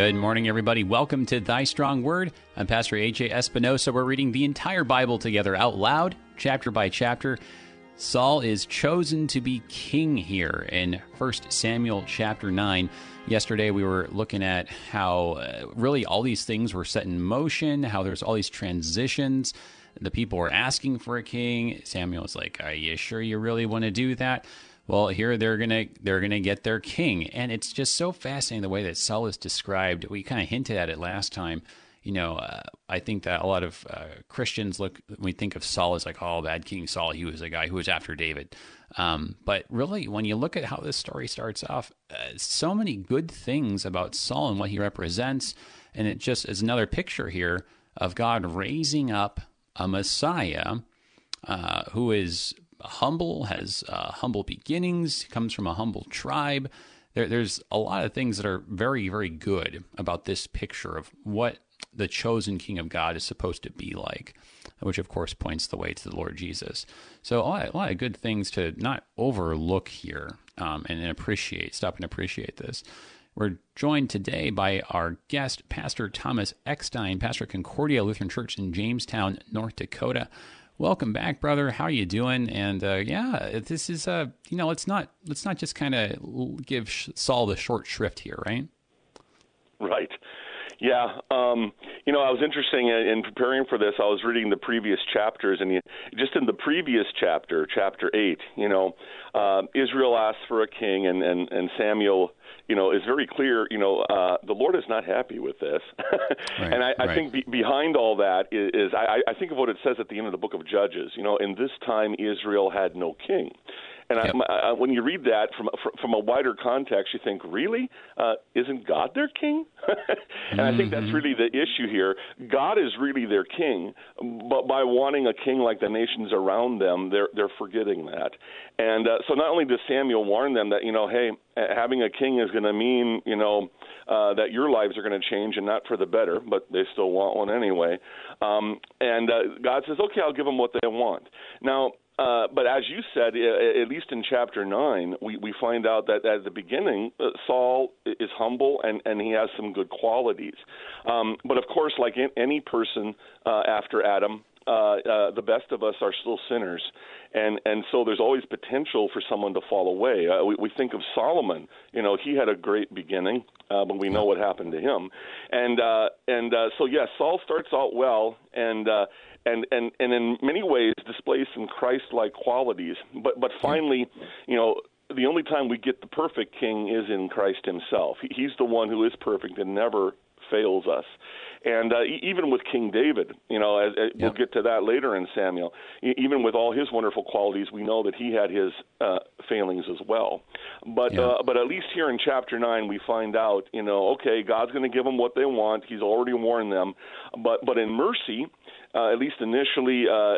Good morning, everybody. Welcome to Thy Strong Word. I'm Pastor AJ Espinosa. We're reading the entire Bible together out loud, chapter by chapter. Saul is chosen to be king here in 1 Samuel chapter 9. Yesterday, we were looking at how uh, really all these things were set in motion, how there's all these transitions. The people were asking for a king. Samuel's like, Are you sure you really want to do that? Well, here they're gonna they're gonna get their king, and it's just so fascinating the way that Saul is described. We kind of hinted at it last time. You know, uh, I think that a lot of uh, Christians look when we think of Saul as like, oh, bad King Saul. He was a guy who was after David. Um, but really, when you look at how this story starts off, uh, so many good things about Saul and what he represents, and it just is another picture here of God raising up a Messiah uh, who is humble, has uh, humble beginnings, comes from a humble tribe. There, there's a lot of things that are very, very good about this picture of what the chosen King of God is supposed to be like, which of course points the way to the Lord Jesus. So a lot, a lot of good things to not overlook here um, and, and appreciate, stop and appreciate this. We're joined today by our guest, Pastor Thomas Eckstein, Pastor Concordia Lutheran Church in Jamestown, North Dakota. Welcome back, brother. How you doing? And uh, yeah, this is uh, you know, let's not let's not just kind of give Saul the short shrift here, right? Right. Yeah, um, you know, I was interesting in preparing for this. I was reading the previous chapters, and just in the previous chapter, chapter eight, you know, uh, Israel asks for a king, and and and Samuel you know, is very clear. You know, uh, the Lord is not happy with this, right, and I, I right. think be, behind all that is, is I, I think of what it says at the end of the book of Judges. You know, in this time Israel had no king, and yep. I, I, when you read that from from a wider context, you think, really, uh, isn't God their king? and mm-hmm. I think that's mm-hmm. really the issue here. God is really their king, but by wanting a king like the nations around them, they're they're forgetting that. And uh, so, not only does Samuel warn them that you know, hey, having a king is going to mean you know uh, that your lives are going to change and not for the better, but they still want one anyway. Um, and uh, God says, okay, I'll give them what they want. Now, uh, but as you said, at least in chapter nine, we, we find out that at the beginning, uh, Saul is humble and, and he has some good qualities. Um, but of course, like any person uh, after Adam, uh, uh, the best of us are still sinners, and and so there's always potential for someone to fall away. Uh, we, we think of Solomon. You know, he had a great beginning, uh, but we know what happened to him. And uh, and uh, so yes, Saul starts out well, and uh, and and and in many ways displays some Christ-like qualities. But but finally, you know, the only time we get the perfect king is in Christ Himself. He's the one who is perfect and never fails us. And uh, even with King David, you know, as, as we'll get to that later in Samuel. Even with all his wonderful qualities, we know that he had his uh, failings as well. But yeah. uh, but at least here in chapter nine, we find out, you know, okay, God's going to give them what they want. He's already warned them. But but in mercy, uh, at least initially, uh, uh,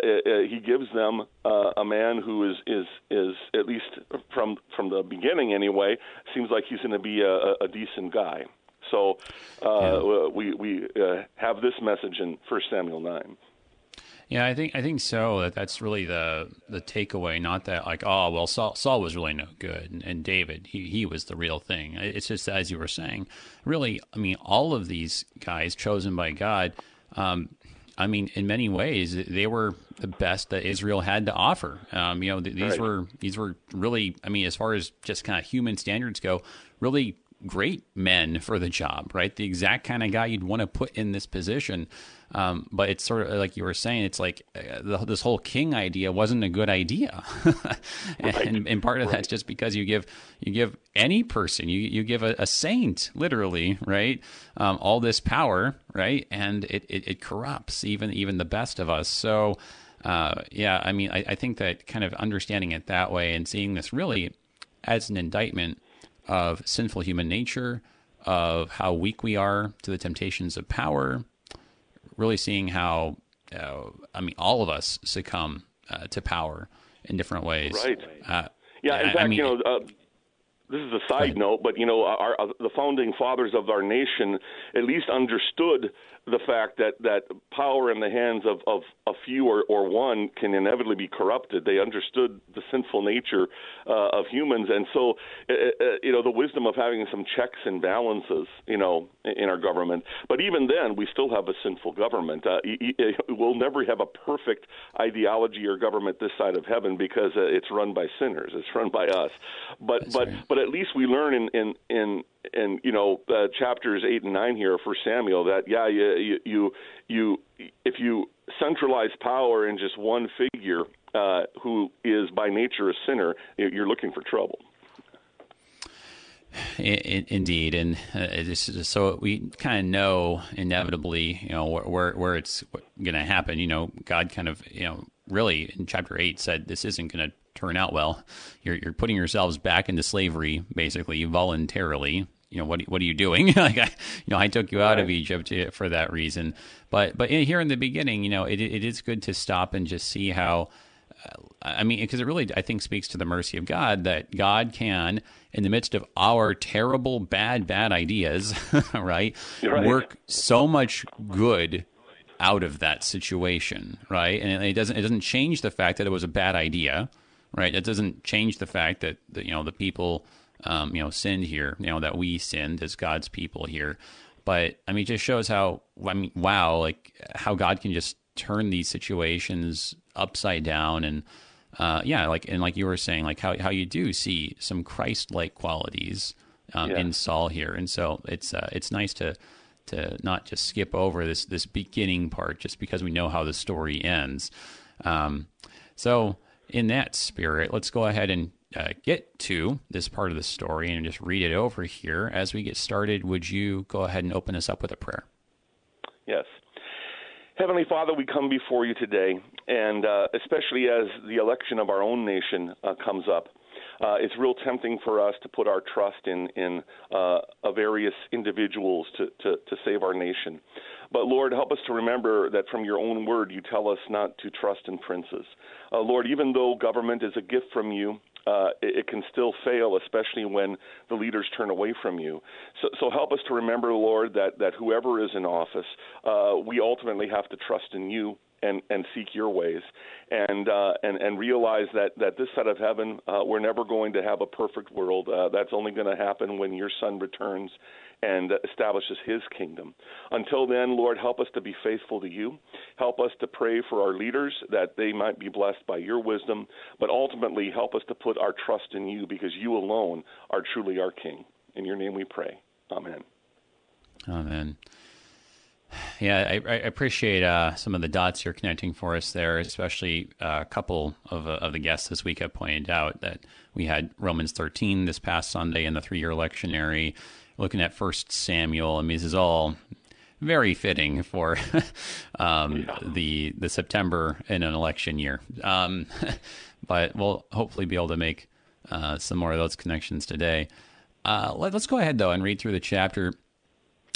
he gives them uh, a man who is is is at least from from the beginning anyway seems like he's going to be a, a decent guy. So uh, yeah. we we uh, have this message in First Samuel nine. Yeah, I think I think so. That that's really the the takeaway. Not that like, oh well, Saul, Saul was really no good, and, and, David he he was the real thing. It's just as you were saying. Really, I mean, all of these guys chosen by God. Um, I mean, in many ways, they were the best that Israel had to offer. Um, you know, th- these right. were these were really, I mean, as far as just kind of human standards go, really great men for the job, right? The exact kind of guy you'd want to put in this position. Um, but it's sort of like you were saying, it's like uh, the, this whole king idea wasn't a good idea, and, right. and, and, part of right. that's just because you give you give any person, you you give a, a saint, literally, right, um, all this power, right, and it, it, it corrupts even even the best of us. So. Uh, yeah, I mean, I, I think that kind of understanding it that way and seeing this really as an indictment of sinful human nature, of how weak we are to the temptations of power, really seeing how, uh, I mean, all of us succumb uh, to power in different ways. Right. Uh, yeah, in fact, I mean, you know, uh, this is a side note, but you know, our, our, the founding fathers of our nation at least understood the fact that that power in the hands of of a few or, or one can inevitably be corrupted. They understood the sinful nature uh, of humans, and so uh, uh, you know the wisdom of having some checks and balances, you know, in our government. But even then, we still have a sinful government. Uh, we'll never have a perfect ideology or government this side of heaven because uh, it's run by sinners. It's run by us. But That's but right. but at least we learn in in in and you know uh, chapters eight and nine here for Samuel that yeah you you you if you centralize power in just one figure uh, who is by nature a sinner, you're looking for trouble. Indeed, and uh, so we kind of know inevitably, you know, where where it's going to happen. You know, God kind of, you know, really in chapter eight said this isn't going to turn out well. You're you're putting yourselves back into slavery basically voluntarily. You know what? What are you doing? like I, you know, I took you out right. of Egypt for that reason. But but here in the beginning, you know, it it is good to stop and just see how. Uh, I mean, because it really, I think, speaks to the mercy of God that God can, in the midst of our terrible, bad, bad ideas, right, right, work so much good out of that situation, right? And it doesn't it doesn't change the fact that it was a bad idea, right? It doesn't change the fact that, that you know the people um, you know sinned here, you know that we sinned as God's people here. But I mean, it just shows how I mean, wow, like how God can just turn these situations upside down and uh, yeah, like and like you were saying, like how how you do see some Christ-like qualities um, yeah. in Saul here, and so it's uh, it's nice to to not just skip over this this beginning part just because we know how the story ends. Um, so in that spirit, let's go ahead and uh, get to this part of the story and just read it over here. As we get started, would you go ahead and open us up with a prayer? Yes. Heavenly Father, we come before you today, and uh, especially as the election of our own nation uh, comes up, uh, it's real tempting for us to put our trust in in uh, various individuals to, to, to save our nation. But Lord, help us to remember that from your own word, you tell us not to trust in princes. Uh, Lord, even though government is a gift from you, uh, it, it, can still fail, especially when the leaders turn away from you. So, so help us to remember, Lord, that, that whoever is in office, uh, we ultimately have to trust in you and, and seek your ways and, uh, and, and realize that, that this side of heaven, uh, we're never going to have a perfect world. Uh, that's only going to happen when your son returns and establishes his kingdom. Until then, Lord, help us to be faithful to you. Help us to pray for our leaders that they might be blessed by your wisdom, but ultimately help us to put our trust in you because you alone are truly our King. In your name we pray. Amen. Amen. Yeah, I, I appreciate uh, some of the dots you're connecting for us there, especially uh, a couple of, uh, of the guests this week have pointed out that we had Romans 13 this past Sunday in the three year lectionary looking at First Samuel. I mean, this is all very fitting for um, yeah. the the September in an election year. Um, but we'll hopefully be able to make uh, some more of those connections today. Uh, let, us go ahead though and read through the chapter.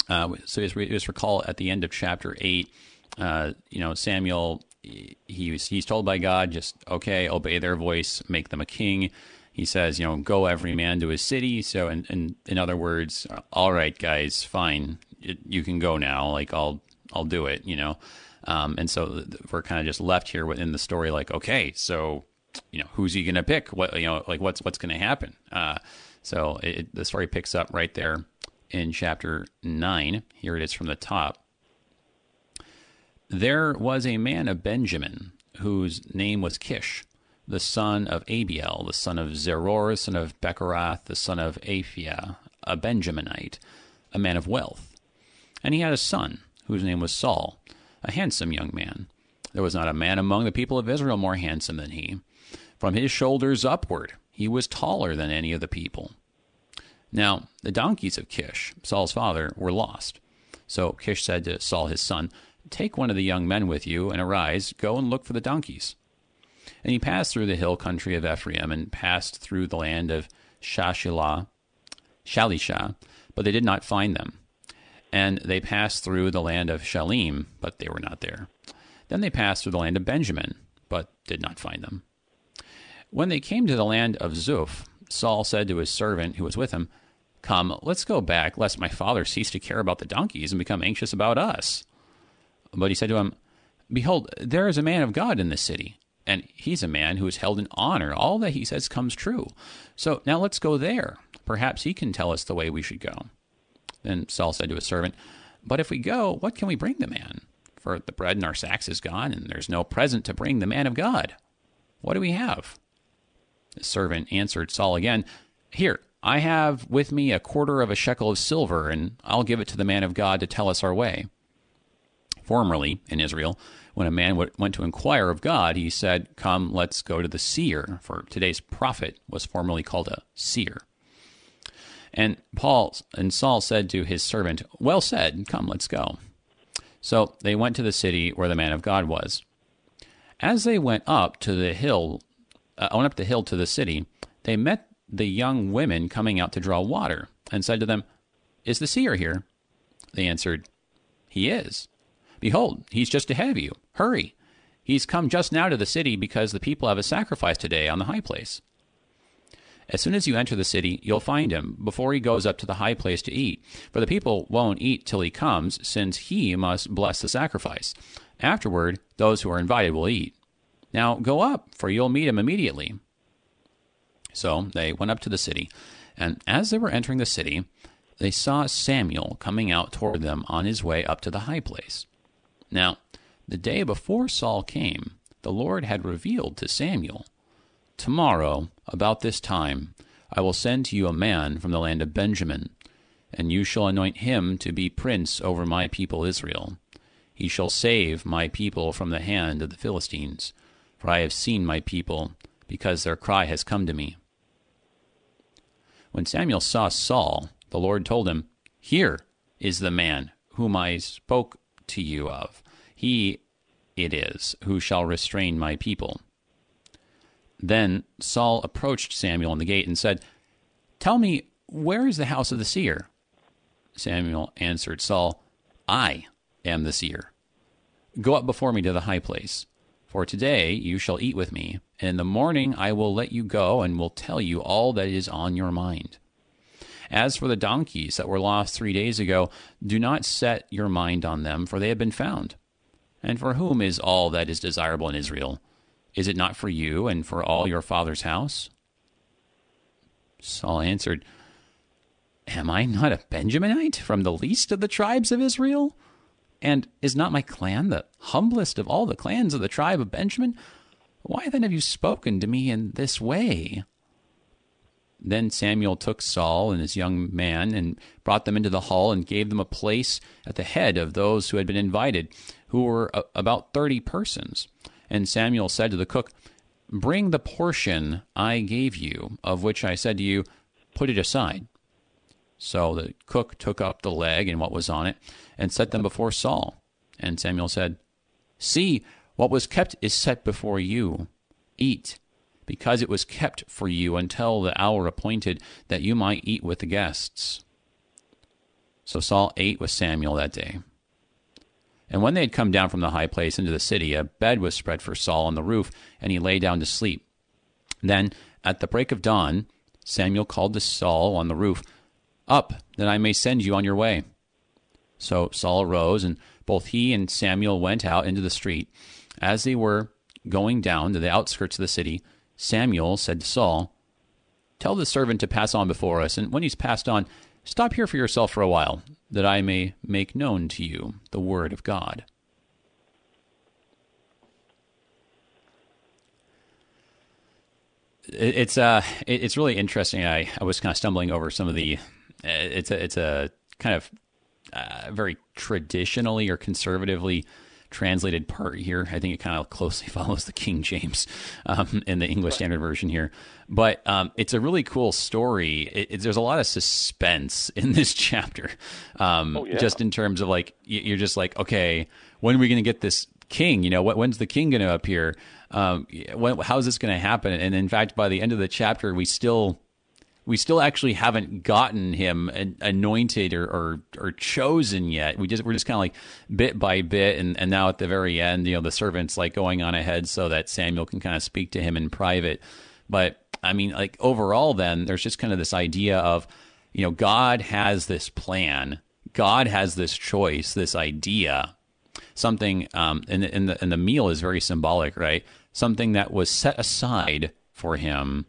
Uh, so just, just recall at the end of chapter eight, uh, you know Samuel. He was, he's told by God, just okay, obey their voice, make them a king he says, you know, go every man to his city. So, in, in, in other words, all right, guys, fine, it, you can go now. Like, I'll, I'll do it, you know? Um, and so we're kind of just left here within the story, like, okay, so, you know, who's he going to pick? What, you know, like what's, what's going to happen? Uh, so it, the story picks up right there in chapter nine. Here it is from the top. There was a man of Benjamin whose name was Kish the son of Abiel, the son of Zeror, son of Bechorath, the son of Aphiah, a Benjaminite, a man of wealth. And he had a son, whose name was Saul, a handsome young man. There was not a man among the people of Israel more handsome than he. From his shoulders upward, he was taller than any of the people. Now, the donkeys of Kish, Saul's father, were lost. So Kish said to Saul his son, Take one of the young men with you, and arise, go and look for the donkeys. And he passed through the hill country of Ephraim and passed through the land of Shashilah, Shalisha, but they did not find them. And they passed through the land of Shalim, but they were not there. Then they passed through the land of Benjamin, but did not find them. When they came to the land of Zuph, Saul said to his servant who was with him, Come, let's go back, lest my father cease to care about the donkeys and become anxious about us. But he said to him, Behold, there is a man of God in this city, and he's a man who is held in honor. All that he says comes true. So now let's go there. Perhaps he can tell us the way we should go. Then Saul said to his servant, But if we go, what can we bring the man? For the bread in our sacks is gone, and there's no present to bring the man of God. What do we have? The servant answered Saul again, Here, I have with me a quarter of a shekel of silver, and I'll give it to the man of God to tell us our way. Formerly, in Israel, when a man went to inquire of God, he said, Come, let's go to the seer, for today's prophet was formerly called a seer. And Paul and Saul said to his servant, Well said, come, let's go. So they went to the city where the man of God was. As they went up to the hill, uh, went up the hill to the city, they met the young women coming out to draw water, and said to them, Is the seer here? They answered, He is. Behold, he's just ahead of you. Hurry. He's come just now to the city because the people have a sacrifice today on the high place. As soon as you enter the city, you'll find him before he goes up to the high place to eat. For the people won't eat till he comes, since he must bless the sacrifice. Afterward, those who are invited will eat. Now go up, for you'll meet him immediately. So they went up to the city, and as they were entering the city, they saw Samuel coming out toward them on his way up to the high place. Now, the day before Saul came, the Lord had revealed to Samuel, Tomorrow, about this time, I will send to you a man from the land of Benjamin, and you shall anoint him to be prince over my people Israel. He shall save my people from the hand of the Philistines, for I have seen my people, because their cry has come to me. When Samuel saw Saul, the Lord told him, Here is the man whom I spoke to you of. He it is who shall restrain my people. Then Saul approached Samuel in the gate and said, Tell me, where is the house of the seer? Samuel answered Saul, I am the seer. Go up before me to the high place. For today you shall eat with me, and in the morning I will let you go and will tell you all that is on your mind. As for the donkeys that were lost three days ago, do not set your mind on them, for they have been found. And for whom is all that is desirable in Israel? Is it not for you and for all your father's house? Saul answered, Am I not a Benjaminite from the least of the tribes of Israel? And is not my clan the humblest of all the clans of the tribe of Benjamin? Why then have you spoken to me in this way? Then Samuel took Saul and his young man and brought them into the hall and gave them a place at the head of those who had been invited, who were about thirty persons. And Samuel said to the cook, Bring the portion I gave you, of which I said to you, Put it aside. So the cook took up the leg and what was on it, and set them before Saul. And Samuel said, See, what was kept is set before you. Eat, because it was kept for you until the hour appointed that you might eat with the guests. So Saul ate with Samuel that day. And when they had come down from the high place into the city, a bed was spread for Saul on the roof, and he lay down to sleep. Then, at the break of dawn, Samuel called to Saul on the roof, Up, that I may send you on your way. So Saul arose, and both he and Samuel went out into the street. As they were going down to the outskirts of the city, Samuel said to Saul, Tell the servant to pass on before us, and when he's passed on, stop here for yourself for a while that I may make known to you the word of God. It's uh, it's really interesting. I, I was kind of stumbling over some of the. Uh, it's a it's a kind of uh, very traditionally or conservatively translated part here. I think it kind of closely follows the King James um, in the English Standard Version here. But um, it's a really cool story. It, it, there's a lot of suspense in this chapter, um, oh, yeah. just in terms of like you're just like, okay, when are we going to get this king? You know, when's the king going to appear? Um, when, how's this going to happen? And in fact, by the end of the chapter, we still we still actually haven't gotten him anointed or, or, or chosen yet. We just we're just kind of like bit by bit, and, and now at the very end, you know, the servant's like going on ahead so that Samuel can kind of speak to him in private. But I mean, like overall, then there's just kind of this idea of, you know, God has this plan, God has this choice, this idea, something, um, and, and the and the meal is very symbolic, right? Something that was set aside for him,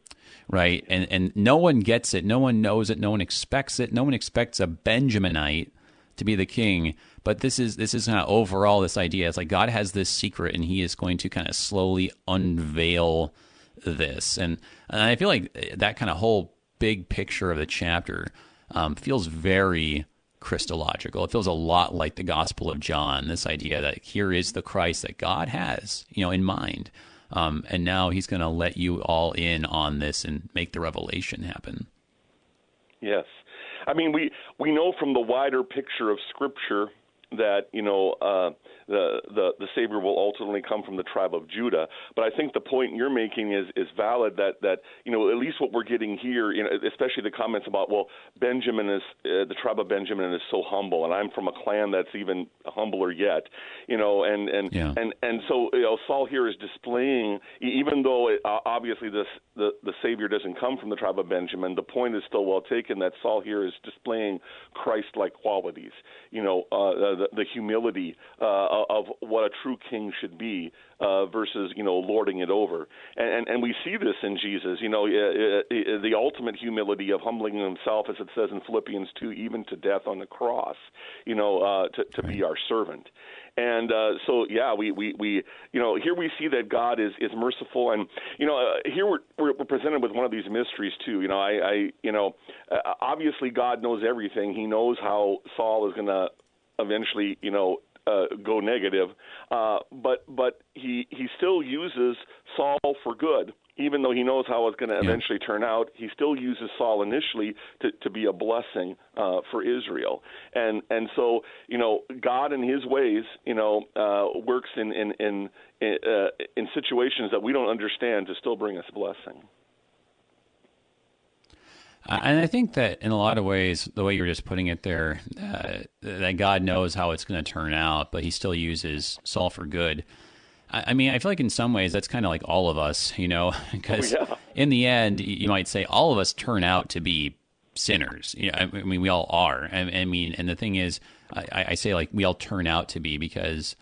right? And and no one gets it, no one knows it, no one expects it, no one expects a Benjaminite to be the king. But this is this is kind of overall this idea. It's like God has this secret, and He is going to kind of slowly unveil this. And, and I feel like that kind of whole big picture of the chapter um, feels very Christological. It feels a lot like the Gospel of John. This idea that here is the Christ that God has, you know, in mind, um, and now He's going to let you all in on this and make the revelation happen. Yes, I mean we we know from the wider picture of Scripture that you know uh, the, the the Savior will ultimately come from the tribe of Judah. But I think the point you're making is is valid. That that you know at least what we're getting here, you know, especially the comments about well Benjamin is uh, the tribe of Benjamin is so humble, and I'm from a clan that's even humbler yet. You know, and and yeah. and and so you know Saul here is displaying even though it, uh, obviously this the the Savior doesn't come from the tribe of Benjamin. The point is still well taken that Saul here is displaying Christ-like qualities. You know, uh, the, the humility uh, of what a true king should be uh, versus you know lording it over. And, and and we see this in Jesus. You know, uh, uh, the ultimate humility of humbling himself, as it says in Philippians two, even to death on the cross. You know, uh, to to right. be our servant. And uh, so, yeah, we, we, we, you know, here we see that God is, is merciful, and you know, uh, here we're, we're presented with one of these mysteries too. You know, I, I you know, uh, obviously God knows everything. He knows how Saul is going to eventually, you know, uh, go negative. Uh, but but he he still uses Saul for good, even though he knows how it's going to yeah. eventually turn out. He still uses Saul initially to to be a blessing uh, for Israel, and and so you know God in His ways, you know, uh, works in in in in, uh, in situations that we don't understand to still bring us blessing. Uh, and I think that in a lot of ways, the way you're just putting it there, uh, that God knows how it's going to turn out, but He still uses Saul for good. I, I mean, I feel like in some ways that's kind of like all of us, you know, because oh, yeah. in the end, you might say all of us turn out to be sinners. You know, I mean, we all are. I, I mean, and the thing is, I, I, say like we all turn out to be because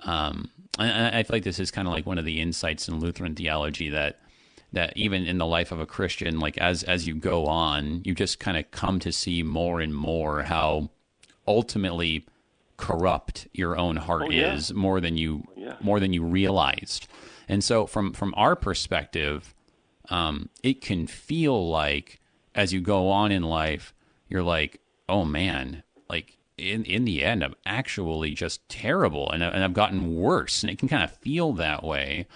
um, I, I feel like this is kind of like one of the insights in Lutheran theology that that even in the life of a Christian, like as as you go on, you just kind of come to see more and more how ultimately corrupt your own heart oh, yeah. is more than you yeah. more than you realized. And so from from our perspective, um, it can feel like as you go on in life, you're like, oh man, like in in the end, I'm actually just terrible, and and I've gotten worse, and it can kind of feel that way.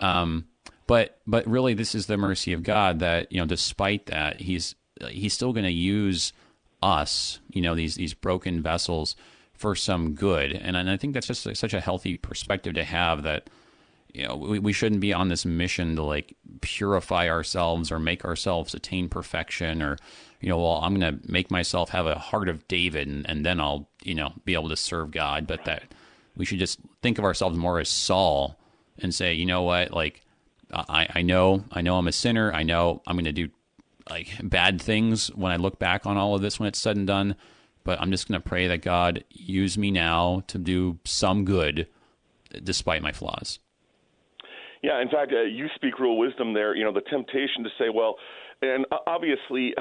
Um, but but really, this is the mercy of God that you know, despite that, he's he's still going to use us, you know, these these broken vessels for some good, and, and I think that's just such a healthy perspective to have that you know we, we shouldn't be on this mission to like purify ourselves or make ourselves attain perfection or you know well i'm going to make myself have a heart of david and, and then i'll you know be able to serve god. But that we should just think of ourselves more as saul and say you know what? Like I, I know I know I'm a sinner. I know I'm going to do like bad things when I look back on all of this when it's said and done. But I'm just going to pray that God use me now to do some good, despite my flaws. Yeah, in fact, uh, you speak real wisdom there. You know, the temptation to say, well, and obviously,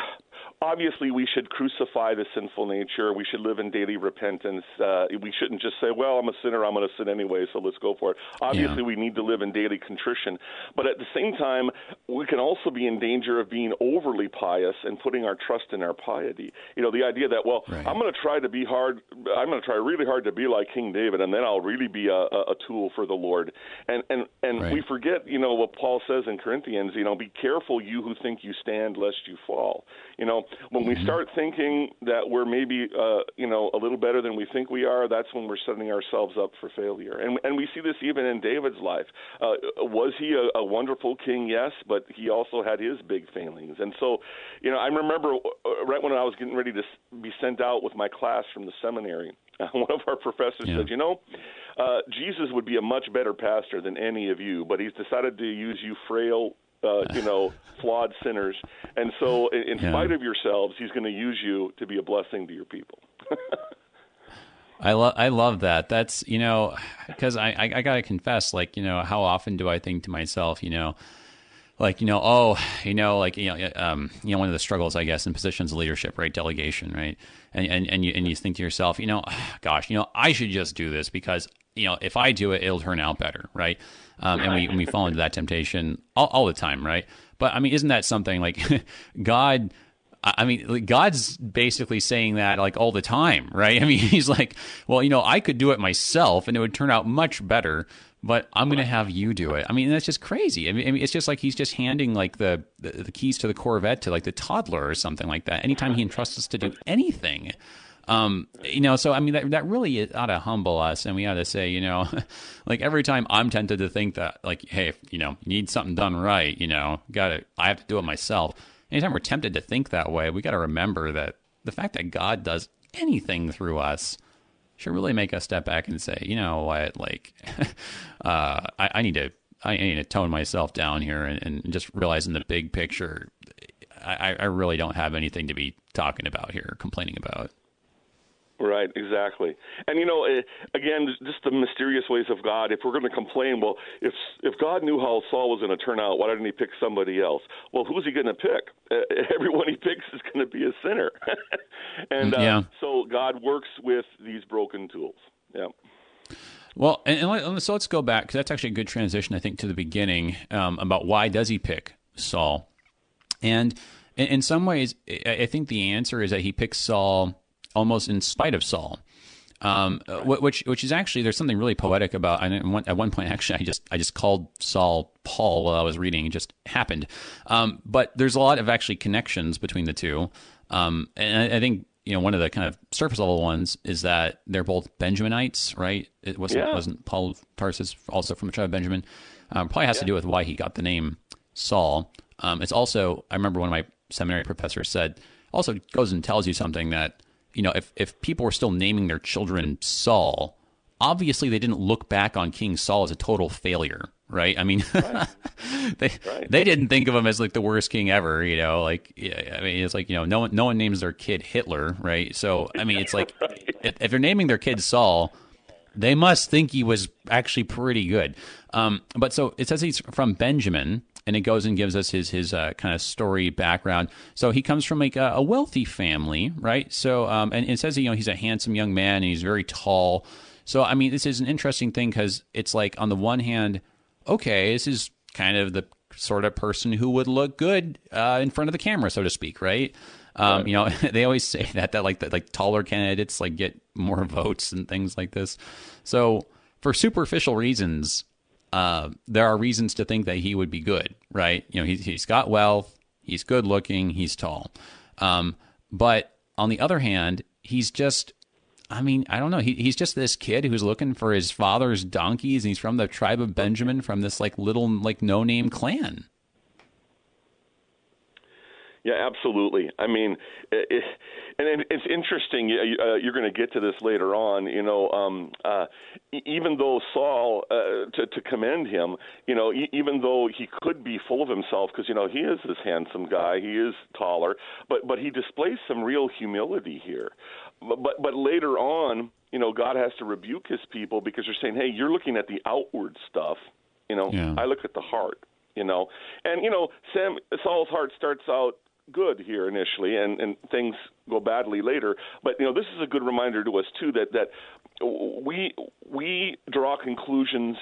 obviously we should crucify the sinful nature. We should live in daily repentance. Uh, we shouldn't just say, "Well, I'm a sinner. I'm going to sin anyway, so let's go for it." Obviously, yeah. we need to live in daily contrition, but at the same time, we can also be in danger of being overly pious and putting our trust in our piety. You know, the idea that, well, right. I'm going to try to be hard. I'm going to try really hard to be like King David, and then I'll really be a, a tool for the Lord. And and and right. we forget, you know, what Paul says in Corinthians. You know, be careful, you who think you stand, lest you fall. You know, when we mm-hmm. start thinking that we're maybe uh, you know a little better than we think we are, that's when we're setting ourselves up for failure. And and we see this even in David's life. Uh, was he a, a wonderful king? Yes, but he also had his big failings. And so, you know, I remember uh, right when I was getting ready to be sent out with my class from the seminary, one of our professors yeah. said, "You know, uh, Jesus would be a much better pastor than any of you, but he's decided to use you frail uh, you know, flawed sinners. And so, in, in yeah. spite of yourselves, He's going to use you to be a blessing to your people. I love I love that. That's you know because I, I I gotta confess, like you know, how often do I think to myself, you know, like you know, oh, you know, like you know, um, you know, one of the struggles, I guess, in positions of leadership, right, delegation, right, and and and you and you think to yourself, you know, gosh, you know, I should just do this because you know, if I do it, it'll turn out better, right? Um, and we and we fall into that temptation all, all the time, right? But I mean, isn't that something like God? I mean, God's basically saying that like all the time, right? I mean, he's like, well, you know, I could do it myself and it would turn out much better, but I'm going to have you do it. I mean, that's just crazy. I mean, it's just like he's just handing like the, the, the keys to the Corvette to like the toddler or something like that. Anytime he entrusts us to do anything, um, you know, so I mean, that that really ought to humble us, and we ought to say, you know, like every time I'm tempted to think that, like, hey, if, you know, need something done right, you know, got to, I have to do it myself anytime we're tempted to think that way, we got to remember that the fact that God does anything through us should really make us step back and say, you know what, like, uh, I, I, need to, I need to tone myself down here and, and just realizing the big picture. I, I really don't have anything to be talking about here, complaining about. Right, exactly. And you know, eh, again, just the mysterious ways of God. If we're going to complain, well, if if God knew how Saul was going to turn out, why didn't he pick somebody else? Well, who's he going to pick? Everyone he picks is going to be a sinner. and uh, yeah. so God works with these broken tools. Yeah. Well, and, and so let's go back because that's actually a good transition, I think, to the beginning um, about why does he pick Saul, and in, in some ways, I think the answer is that he picks Saul almost in spite of Saul. Um, which which is actually there's something really poetic about. I at one point actually I just I just called Saul Paul while I was reading. It just happened. Um, but there's a lot of actually connections between the two. Um, and I, I, think you know one of the kind of surface level ones is that they're both Benjaminites, right? It wasn't yeah. wasn't Paul Tarsus also from the tribe of Benjamin. Um, probably has yeah. to do with why he got the name Saul. Um, it's also I remember one of my seminary professors said also goes and tells you something that you know, if, if people were still naming their children Saul, obviously they didn't look back on King Saul as a total failure, right? I mean, right. they right. they didn't think of him as like the worst king ever, you know. Like, I mean, it's like you know, no one no one names their kid Hitler, right? So, I mean, it's like right. if, if, they're naming their kid Saul, they must think he was actually pretty good. Um, but so it says he's from Benjamin, and it goes and gives us his his uh, kind of story background. So he comes from like a, a wealthy family, right? So um, and it says you know he's a handsome young man and he's very tall. So I mean, this is an interesting thing because it's like on the one hand, okay, this is kind of the sort of person who would look good uh, in front of the camera, so to speak, right? Um, right. You know, they always say that that like that like taller candidates like get more votes and things like this. So for superficial reasons, uh, there are reasons to think that he would be good, right? You know, he's, he's got wealth, he's good looking, he's tall. Um, but on the other hand, he's just, I mean, I don't know. He, he's just this kid who's looking for his father's donkeys, and he's from the tribe of Benjamin, from this like little like no name clan. Yeah, absolutely. I mean, it, and it's interesting. Uh, you're going to get to this later on. You know, um, uh, even though Saul, uh, to, to commend him, you know, even though he could be full of himself, because you know he is this handsome guy, he is taller, but but he displays some real humility here. But but, but later on, you know, God has to rebuke his people because they're saying, "Hey, you're looking at the outward stuff." You know, yeah. I look at the heart you know. And you know, Sam Saul's heart starts out good here initially, and, and things go badly later. But you know, this is a good reminder to us too that that we we draw conclusions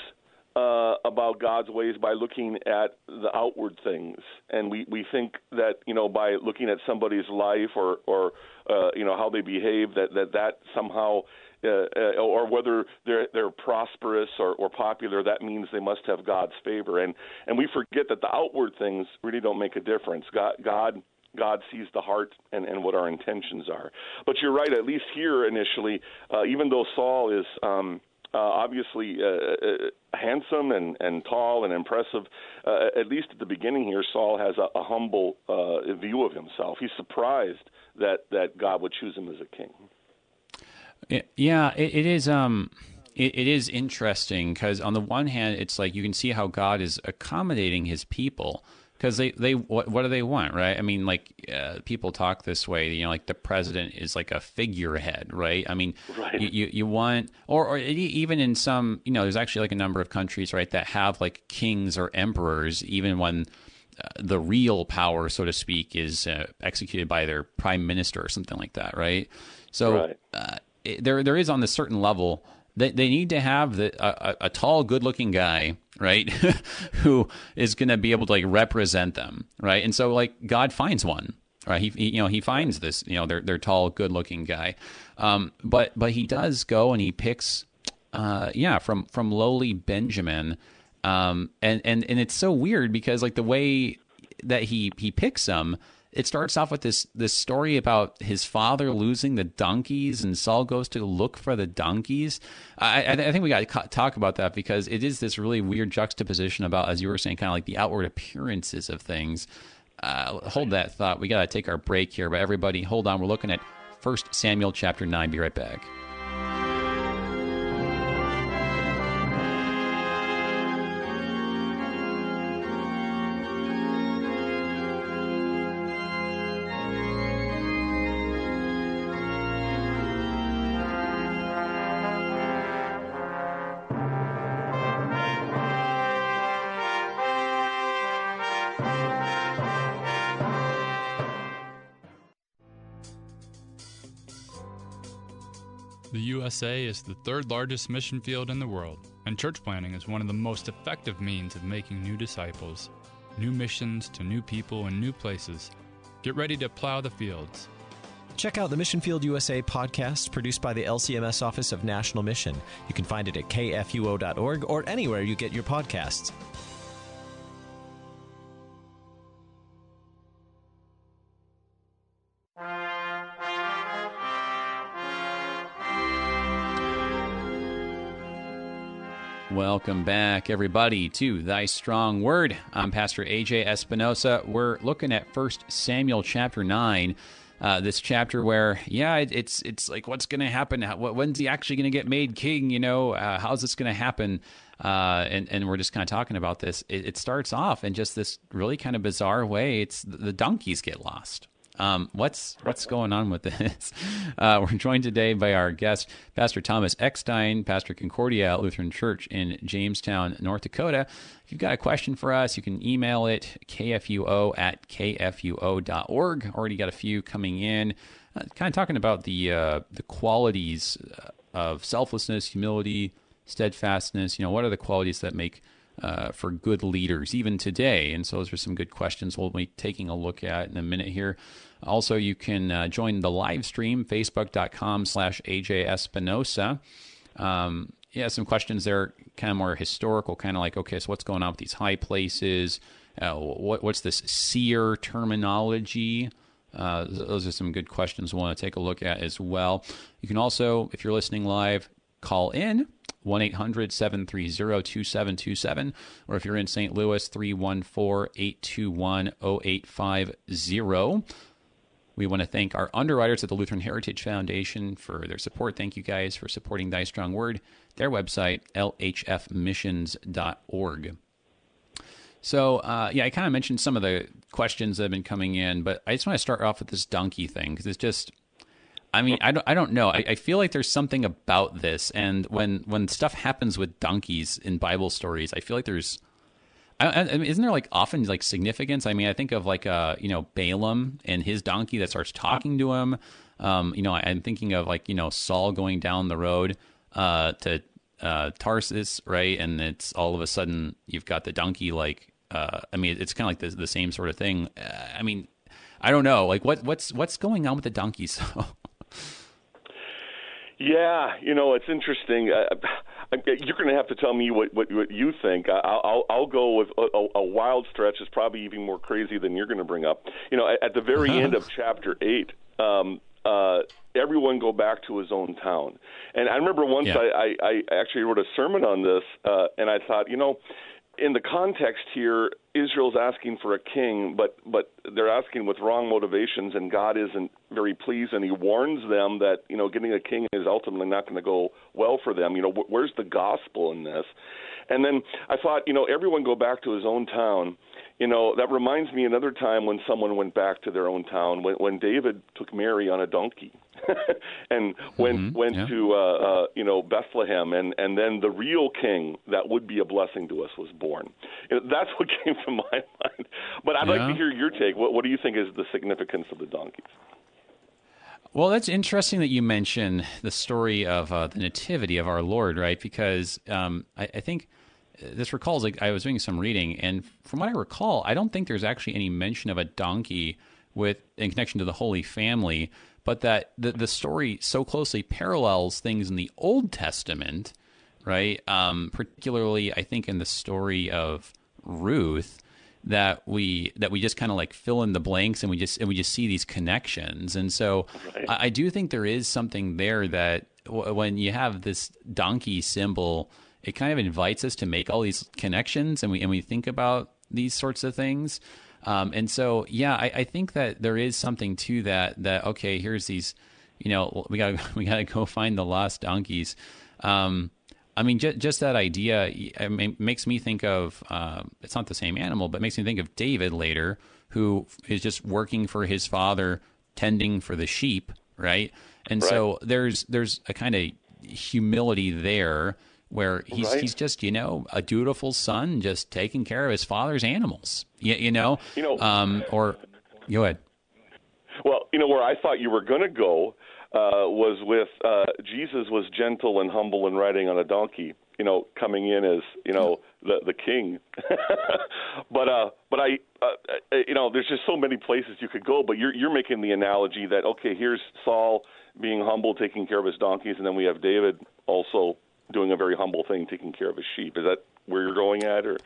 uh, about God's ways by looking at the outward things, and we, we think that you know by looking at somebody's life or or uh, you know how they behave that that that somehow uh, uh, or whether they're they're prosperous or, or popular, that means they must have God's favor. And and we forget that the outward things really don't make a difference. God God God sees the heart and, and what our intentions are. But you're right, at least here initially, uh, even though Saul is um, uh, obviously uh, uh, handsome and, and tall and impressive, uh, at least at the beginning here, Saul has a, a humble uh, view of himself. He's surprised that, that God would choose him as a king. Yeah, it, it is. Um, it, it is interesting because on the one hand, it's like you can see how God is accommodating His people because they they what, what do they want right i mean like uh, people talk this way you know like the president is like a figurehead right i mean right. you, you, you want or, or even in some you know there's actually like a number of countries right that have like kings or emperors even when uh, the real power so to speak is uh, executed by their prime minister or something like that right so right. Uh, there there is on this certain level they, they need to have the, a, a tall, good looking guy, right, who is going to be able to like represent them, right? And so like God finds one, right? He, he you know he finds this you know their their tall, good looking guy, um, but but he does go and he picks, uh, yeah, from from lowly Benjamin, um, and and and it's so weird because like the way that he he picks them it starts off with this this story about his father losing the donkeys, and Saul goes to look for the donkeys. I, I, I think we got to talk about that because it is this really weird juxtaposition about, as you were saying, kind of like the outward appearances of things. Uh, hold that thought. We got to take our break here, but everybody, hold on. We're looking at First Samuel chapter nine. Be right back. USA is the third largest mission field in the world, and church planting is one of the most effective means of making new disciples, new missions to new people and new places. Get ready to plow the fields. Check out the Mission Field USA podcast produced by the LCMS Office of National Mission. You can find it at kfuo.org or anywhere you get your podcasts. Welcome back, everybody, to Thy Strong Word. I'm Pastor AJ Espinosa. We're looking at First Samuel chapter nine. Uh, this chapter where, yeah, it, it's it's like what's going to happen? How, when's he actually going to get made king? You know, uh, how's this going to happen? Uh, and and we're just kind of talking about this. It, it, starts off in just this really kind of bizarre way. It's the donkeys get lost. Um, what's what's going on with this? Uh, we're joined today by our guest, Pastor Thomas Eckstein, Pastor Concordia Lutheran Church in Jamestown, North Dakota. If you've got a question for us, you can email it kfuo at kfuo.org. Already got a few coming in, uh, kind of talking about the uh, the qualities of selflessness, humility, steadfastness. You know, what are the qualities that make uh, for good leaders even today? And so those are some good questions we'll be taking a look at in a minute here. Also, you can uh, join the live stream, facebook.com slash AJ Espinosa. Um, yeah, some questions there, kind of more historical, kind of like, okay, so what's going on with these high places? Uh, what, what's this seer terminology? Uh, those are some good questions we want to take a look at as well. You can also, if you're listening live, call in 1 800 730 2727, or if you're in St. Louis, 314 821 0850. We want to thank our underwriters at the Lutheran Heritage Foundation for their support. Thank you guys for supporting Thy Strong Word. Their website, lhfmissions.org. So, uh, yeah, I kind of mentioned some of the questions that have been coming in, but I just want to start off with this donkey thing because it's just, I mean, I don't, I don't know. I, I, feel like there's something about this, and when when stuff happens with donkeys in Bible stories, I feel like there's I, I, isn't there like often like significance? I mean, I think of like uh you know Balaam and his donkey that starts talking to him. Um, you know, I, am thinking of like you know Saul going down the road uh to uh Tarsus, right? And it's all of a sudden you've got the donkey like uh I mean it's kind of like the the same sort of thing. Uh, I mean, I don't know, like what what's what's going on with the donkeys? yeah, you know, it's interesting. Uh, you're going to have to tell me what what, what you think. I'll, I'll I'll go with a, a wild stretch is probably even more crazy than you're going to bring up. You know, at, at the very end of chapter eight. Um, uh, everyone go back to his own town. And I remember once yeah. I, I, I actually wrote a sermon on this, uh, and I thought, you know, in the context here, Israel's asking for a king, but but they're asking with wrong motivations, and God isn't very pleased, and he warns them that you know getting a king is ultimately not going to go well for them. You know, wh- where's the gospel in this? And then I thought, you know, everyone go back to his own town. You know, that reminds me another time when someone went back to their own town when when David took Mary on a donkey and went Mhm, went yeah. to uh, uh, you know Bethlehem, and and then the real king that would be a blessing to us was born. That's what came to my mind. But I'd like to hear your take. What what do you think is the significance of the donkeys? Well, that's interesting that you mention the story of uh, the nativity of our Lord, right? Because um, I, I think this recalls like I was doing some reading, and from what I recall, I don't think there's actually any mention of a donkey with in connection to the Holy Family, but that the the story so closely parallels things in the Old Testament, right? Um, particularly, I think in the story of Ruth that we that we just kind of like fill in the blanks and we just and we just see these connections. And so I, I do think there is something there that w- when you have this donkey symbol it kind of invites us to make all these connections and we and we think about these sorts of things. Um, and so yeah I, I think that there is something to that that okay here's these you know we got to we got to go find the lost donkeys. Um, I mean, just, just that idea I mean, makes me think of uh, it's not the same animal, but makes me think of David later, who is just working for his father, tending for the sheep, right? And so there's there's a kind of humility there where he's Right. he's just you know a dutiful son, just taking care of his father's animals, you, you know, You know- um, or go ahead. Well, you know where I thought you were going to go uh, was with uh, Jesus was gentle and humble and riding on a donkey. You know, coming in as you know the the king. but uh, but I, uh, uh, you know, there's just so many places you could go. But you're you're making the analogy that okay, here's Saul being humble, taking care of his donkeys, and then we have David also doing a very humble thing, taking care of his sheep. Is that where you're going at, or?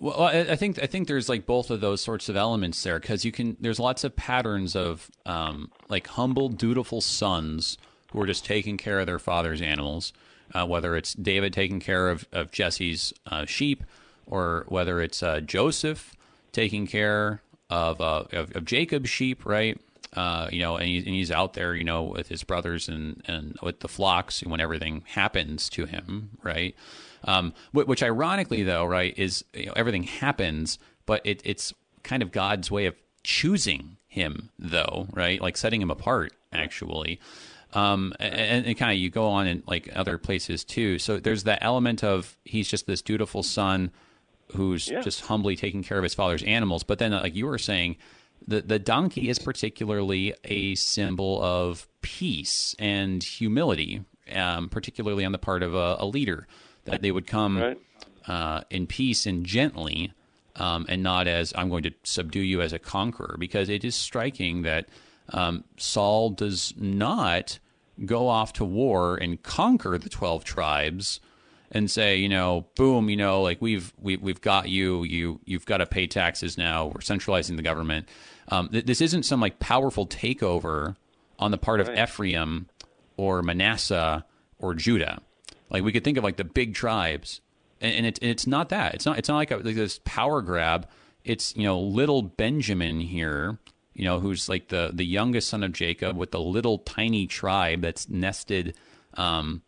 Well, I think I think there's like both of those sorts of elements there because you can. There's lots of patterns of um, like humble, dutiful sons who are just taking care of their father's animals. Uh, whether it's David taking care of of Jesse's uh, sheep, or whether it's uh, Joseph taking care of, uh, of of Jacob's sheep, right? Uh, you know, and, he, and he's out there, you know, with his brothers and and with the flocks when everything happens to him, right? Um, wh- which ironically, though, right, is you know, everything happens, but it, it's kind of God's way of choosing him, though, right? Like setting him apart, actually. Um, and, and kind of you go on in like other places too. So there's that element of he's just this dutiful son who's Yeah. just humbly taking care of his father's animals. But then, like you were saying, the the donkey is particularly a symbol of peace and humility, um, particularly on the part of a, a leader, that they would come Right. uh, in peace and gently, um, and not as I'm going to subdue you as a conqueror. Because it is striking that um, Saul does not go off to war and conquer the twelve tribes and say, you know, boom, you know, like we've we, we've got you, you you've got to pay taxes now. We're centralizing the government. Um, th- this isn't some like powerful takeover on the part of Ephraim or Manasseh or Judah. Like we could think of like the big tribes, and, and it's and it's not that. It's not it's not like, a, like this power grab. It's you know little Benjamin here, you know, who's like the the youngest son of Jacob with the little tiny tribe that's nested um,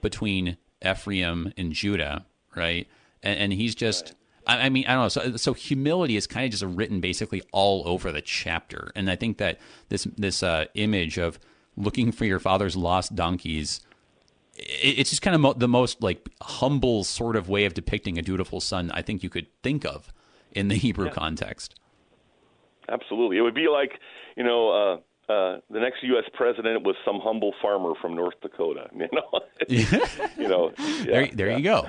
between Ephraim and Judah, right? And, and he's just. I I mean, I don't know. So, so humility is kind of just written basically all over the chapter, and I think that this this uh, image of looking for your father's lost donkeys, it's just kind of mo- the most like humble sort of way of depicting a dutiful son I think you could think of in the Hebrew context. Absolutely, it would be like you know uh, uh, the next U.S. president was some humble farmer from North Dakota. You know, you know. Yeah, there, there yeah. you go.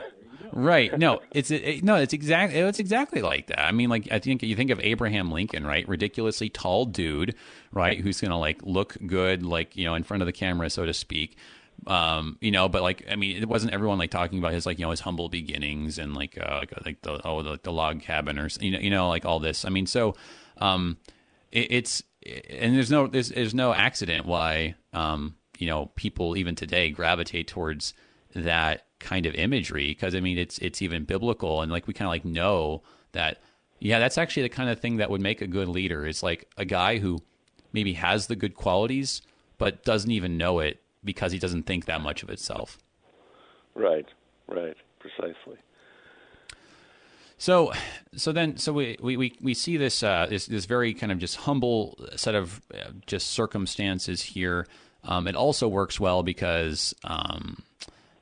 Right. No, it's it, no, it's exactly it's exactly like that. I mean, like I think you think of Abraham Lincoln, right? Ridiculously tall dude, right? Who's gonna like look good, like you know, in front of the camera, so to speak. Um, you know, but like I mean, it wasn't everyone like talking about his like you know his humble beginnings and like uh, like like the oh the, the log cabin or you know you know like all this. I mean, so um, it, it's and there's no there's there's no accident why um you know people even today gravitate towards that kind of imagery because I mean it's it's even biblical and like we kind of like know that yeah that's actually the kind of thing that would make a good leader is like a guy who maybe has the good qualities, but doesn't even know it because he doesn't think that much of itself. Right, right, precisely. So, so then, so we we, we, see this, uh, this this very kind of just humble set of uh, just circumstances here. Um, it also works well because um,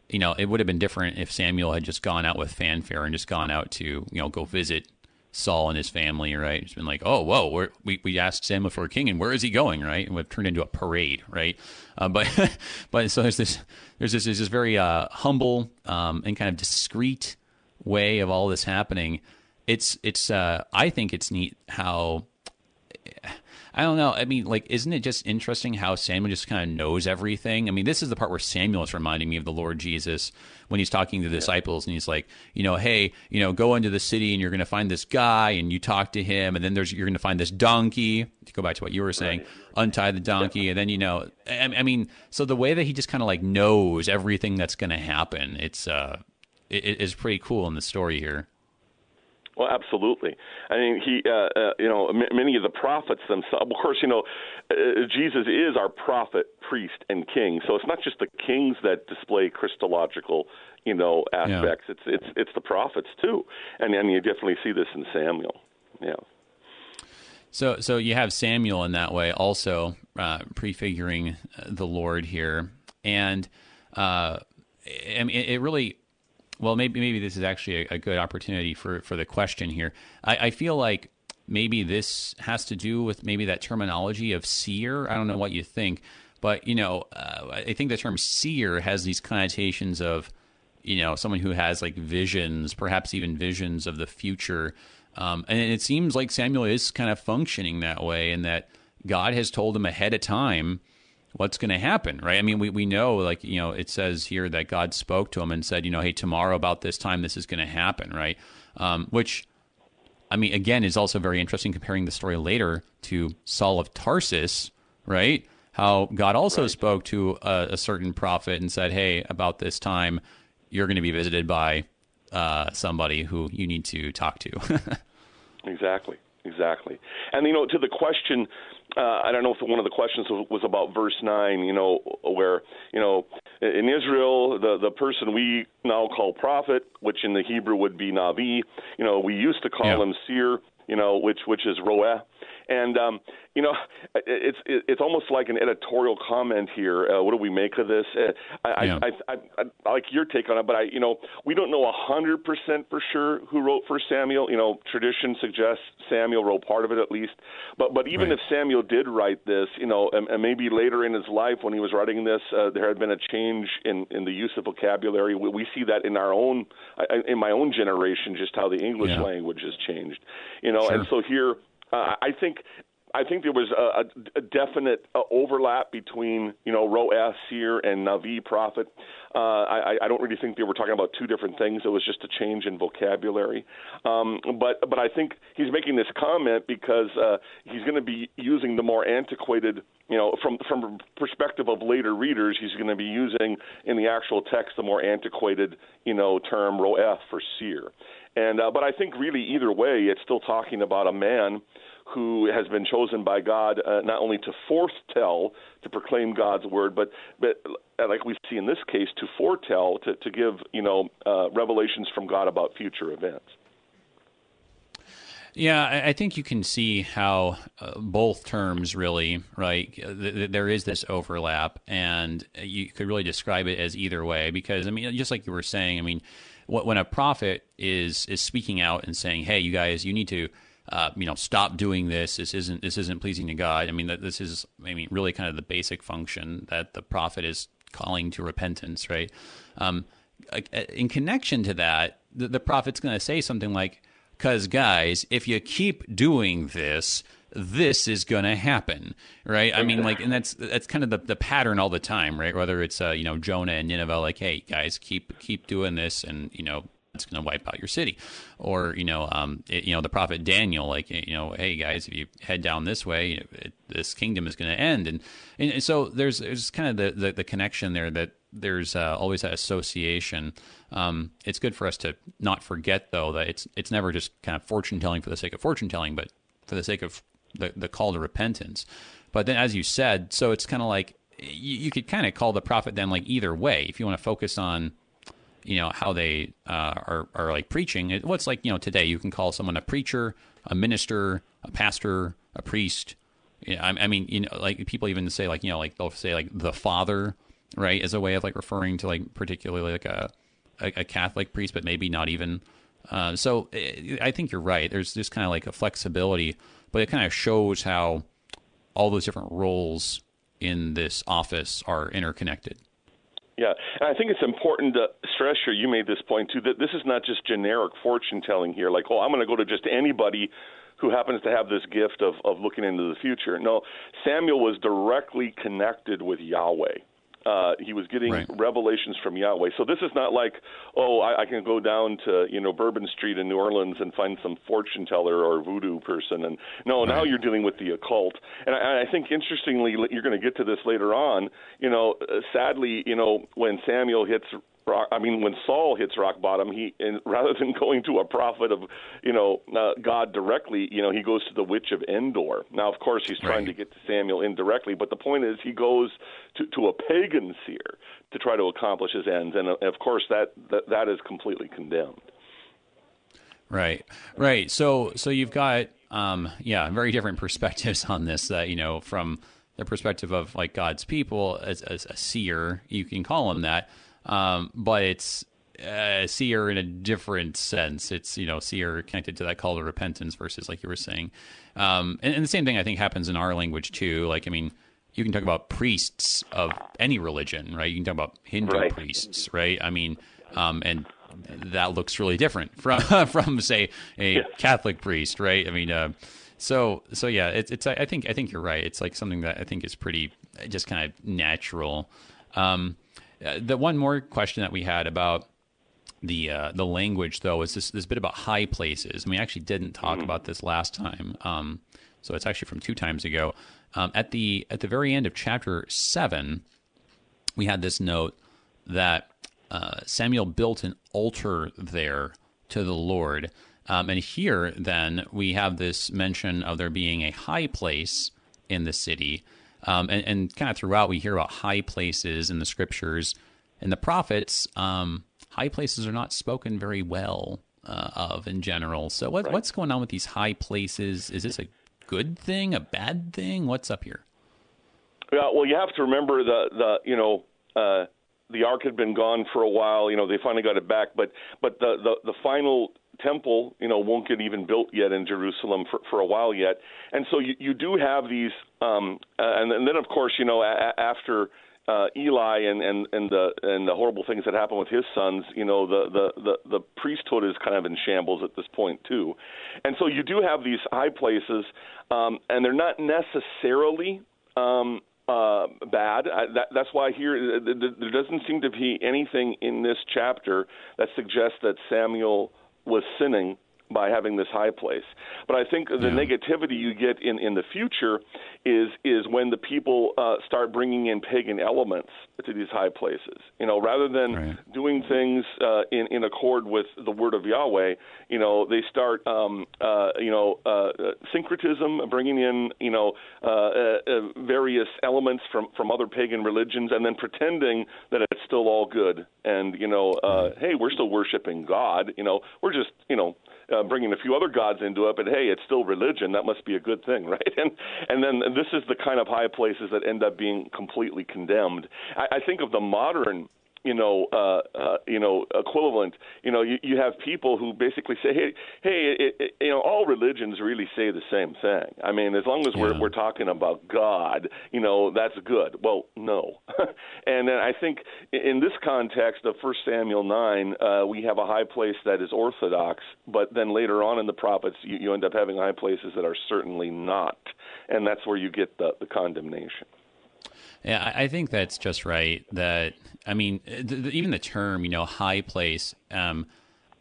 you know it would have been different if Samuel had just gone out with fanfare and just gone out to you know go visit Saul and his family, right? It's been like, oh, whoa, we we asked Samuel for a king, and where is he going, right? And we've turned into a parade, right? Uh, but but so there's this there's this there's this very uh, humble um, and kind of discreet way of all this happening, it's it's uh, I think it's neat how I don't know. I mean, like, isn't it just interesting how Samuel just kind of knows everything? I mean, this is the part where Samuel is reminding me of the Lord Jesus when he's talking to the disciples and he's like, you know, hey, you know, go into the city and you're going to find this guy and you talk to him and then there's you're going to find this donkey. To go back to what you were saying, right. untie the donkey and then you know, I, I, mean, so the way that he just kind of like knows everything that's going to happen, it's uh, it is pretty cool in the story here. Well, absolutely. I mean, he, uh, uh, you know, m- many of the prophets themselves. Of course, you know, uh, Jesus is our prophet, priest, and king. So it's not just the kings that display Christological, you know, aspects. Yeah. It's it's it's the prophets too, and and you definitely see this in Samuel. Yeah. So so you have Samuel in that way, also uh, prefiguring the Lord here, and uh, I mean, it really well, maybe maybe this is actually a, a good opportunity for for the question here. I, I, feel like maybe this has to do with maybe that terminology of seer. I don't know what you think, but you know, uh, I think the term seer has these connotations of you know someone who has like visions, perhaps even visions of the future. Um, and it seems like Samuel is kind of functioning that way, and that God has told him ahead of time what's going to happen, right? I mean, we, we know, like, you know, it says here that God spoke to him and said, you know, hey, tomorrow about this time, this is going to happen, right? Um, which, I mean, again, is also very interesting comparing the story later to Saul of Tarsus, right? How God also right. spoke to a, a, certain prophet and said, hey, about this time, you're going to be visited by uh, somebody who you need to talk to. exactly. Exactly. And, you know, to the question, uh, I don't know if one of the questions was about verse 9, you know, where, you know, in Israel, the, the person we now call prophet, which in the Hebrew would be Navi, you know, we used to call yeah. him seer, you know, which, which is Roeh. And um, you know, it's it's almost like an editorial comment here. Uh, what do we make of this? Uh, I, yeah. I, I, I, I like your take on it, but I, you know, we don't know a hundred percent for sure who wrote First Samuel. You know, tradition suggests Samuel wrote part of it at least. But but even right. if Samuel did write this, you know, and, and maybe later in his life when he was writing this, uh, there had been a change in in the use of vocabulary. We, we see that in our own in my own generation, just how the English yeah. language has changed. You know, sure. and so here uh, I think I think there was a, a definite uh, overlap between you know Roeh Seer and Navi Prophet. Uh, I, I don't really think they were talking about two different things. It was just a change in vocabulary. Um, but but I think he's making this comment because uh, he's going to be using the more antiquated, you know, from from perspective of later readers, he's going to be using in the actual text the more antiquated, you know, term Roeh for seer. And uh, but I think really either way, it's still talking about a man who has been chosen by God uh, not only to foretell, to proclaim God's word, but but uh, like we see in this case, to foretell, to to give you know uh, revelations from God about future events. Yeah, I think you can see how uh, both terms really, right? Th- there is this overlap, and you could really describe it as either way because, I mean, just like you were saying, I mean, when a prophet is is speaking out and saying, "Hey, you guys, you need to uh, you know, stop doing this. This isn't this isn't pleasing to God. I mean, that this is I mean, really kind of the basic function that the prophet is calling to repentance, right? Um, in connection to that, the, the prophet's going to say something like, "Cause guys, if you keep doing this." this is going to happen, right? I mean, like, and that's that's kind of the, the pattern all the time, right? Whether it's uh, you know Jonah and Nineveh, like, hey guys, keep keep doing this, and you know it's going to wipe out your city. Or you know, um, it, you know, the prophet Daniel, like you know, hey guys, if you head down this way, it, this kingdom is going to end. And, and so there's there's kind of the, the, the connection there that there's uh, always that association. Um, it's good for us to not forget though that it's it's never just kind of fortune telling for the sake of fortune telling, but for the sake of the, the call to repentance. But then, as you said, so it's kind of like you, you could kind of call the prophet then like either way. If you want to focus on, you know, how they uh, are are like preaching. It, what's like you know today you can call someone a preacher, a minister, a pastor, a priest. I, I mean, you know, like people even say like you know like they'll say like the father, right, as a way of like referring to like particularly like a a, a Catholic priest, but maybe not even. Uh, so eh, I think you're right. There's just kind of like a flexibility, but it kind of shows how all those different roles in this office are interconnected. Yeah, and I think it's important to stress here. You made this point too that this is not just generic fortune telling here. Like, oh, I'm going to go to just anybody who happens to have this gift of of looking into the future. No, Samuel was directly connected with Yahweh uh, he was getting right. revelations from Yahweh. So this is not like, oh, I, I can go down to you know Bourbon Street in New Orleans and find some fortune teller or voodoo person. And no, right. now you're dealing with the occult. And I, I think interestingly, you're going to get to this later on. You know, uh, sadly, you know when Samuel hits rock. I mean, when Saul hits rock bottom, he and rather than going to a prophet of, you know, uh, God directly, you know, he goes to the witch of Endor. Now, of course, he's trying right. to get to Samuel indirectly, but the point is, he goes to to a pagan seer to try to accomplish his ends, and uh, of course, that that, that is completely condemned. Right, right. So, so you've got, um, yeah, very different perspectives on this. Uh, you know, from the perspective of like God's people as, as a seer, you can call him that um, but it's uh, seer in a different sense. It's you know seer connected to that call to repentance versus like you were saying, um, and, and, the same thing I think happens in our language too. Like I mean, you can talk about priests of any religion, right? You can talk about Hindu right. priests, right? I mean, um, and that looks really different from from say a yeah. Catholic priest, right? I mean, uh, so so yeah, it's it's I think I think you're right. It's like something that I think is pretty just kind of natural. Um, uh, the one more question that we had about the uh, the language though is this this bit about high places. And we actually didn't talk mm. about this last time. Um, so it's actually from two times ago. Um, at the at the very end of chapter seven, we had this note that uh, Samuel built an altar there to the Lord. Um, and here, then, we have this mention of there being a high place in the city. Um, and, and kind of throughout, we hear about high places in the scriptures and the prophets. Um, high places are not spoken very well uh, of in general. So, what, right. what's going on with these high places? Is this a good thing, a bad thing? What's up here? Yeah, well, you have to remember the the you know uh, the ark had been gone for a while. You know, they finally got it back, but but the the, the final temple, you know, won't get even built yet in Jerusalem for, for a while yet. And so you, you do have these, um, uh, and, and then of course, you know, a, after uh, Eli and, and, and the and the horrible things that happened with his sons, you know, the, the, the, the priesthood is kind of in shambles at this point too. And so you do have these high places, um, and they're not necessarily um, uh, bad. I, that, that's why here there doesn't seem to be anything in this chapter that suggests that Samuel was sinning by having this high place. But I think the yeah. negativity you get in, in the future is is when the people uh, start bringing in pagan elements to these high places. You know, rather than right. doing things uh, in in accord with the word of Yahweh, you know, they start um, uh, you know uh, syncretism, bringing in you know uh, uh, various elements from from other pagan religions, and then pretending that it's still all good. And you know, uh, hey, we're still worshiping God. You know, we're just you know uh, bringing a few other gods into it, but hey, it's still religion. That must be a good thing, right? And and then this is the kind of high places that end up being completely condemned. I, I think of the modern you know, uh, uh, you know, equivalent. You know, you, you have people who basically say, hey, hey, it, it, you know, all religions really say the same thing. I mean, as long as yeah. we're we're talking about God, you know, that's good. Well, no, and then I think in this context of First Samuel nine, uh, we have a high place that is orthodox, but then later on in the prophets, you, you end up having high places that are certainly not, and that's where you get the, the condemnation. Yeah, I think that's just right. That I mean, the, the, even the term, you know, high place. Um,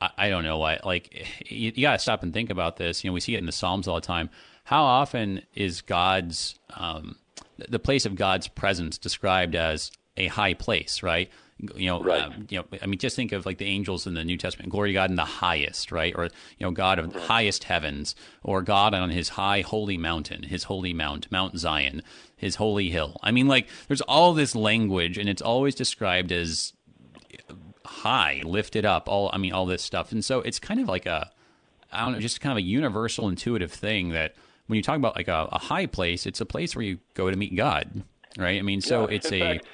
I, I, don't know why. Like, you, you got to stop and think about this. You know, we see it in the Psalms all the time. How often is God's um, the place of God's presence described as a high place? Right? You know, Right. um, you know, I mean, just think of like the angels in the New Testament, glory to God in the highest, right? Or, you know, God of the highest heavens, or God on his high holy mountain, his holy mount, Mount Zion, his holy hill. I mean, like, there's all this language, and it's always described as high, lifted up, all, I mean, all this stuff. And so it's kind of like a, I don't know, just kind of a universal intuitive thing that when you talk about like a, a high place, it's a place where you go to meet God, right? I mean, so Yeah, it's a, fact-.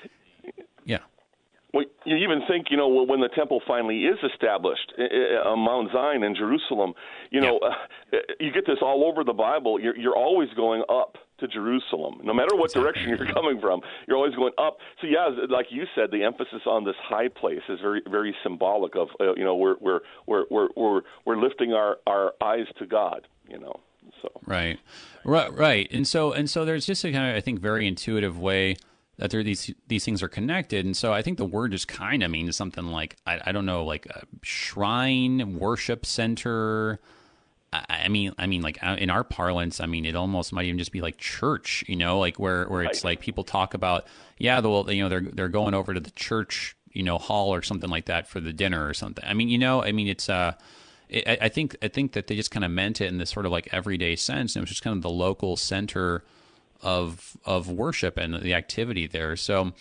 Well, you even think, you know, when the temple finally is established uh, uh, on Mount Zion in Jerusalem, you know, uh, you get this all over the Bible. You're, you're always going up to Jerusalem, no matter what direction you're coming from. You're always going up. So yeah, like you said, the emphasis on this high place is very, very symbolic of, uh, you know, we're we're we're we're we're, we're lifting our our eyes to God. You know, so Right, right, right. And so, and so, there's just a kind of, I think, very intuitive way that there these these things are connected. And so, I think the word just kind of means something like I, I don't know, like a shrine, worship center. I, I mean, I mean, like uh, in our parlance, I mean, it almost might even just be like church, you know, like where where it's like people talk about, yeah, the you know they're they're going over to the church, you know, hall or something like that for the dinner or something. I mean, you know, I mean, it's uh. I I think I think that they just kind of meant it in this sort of like everyday sense. And it was just kind of the local center of of worship and the activity there. So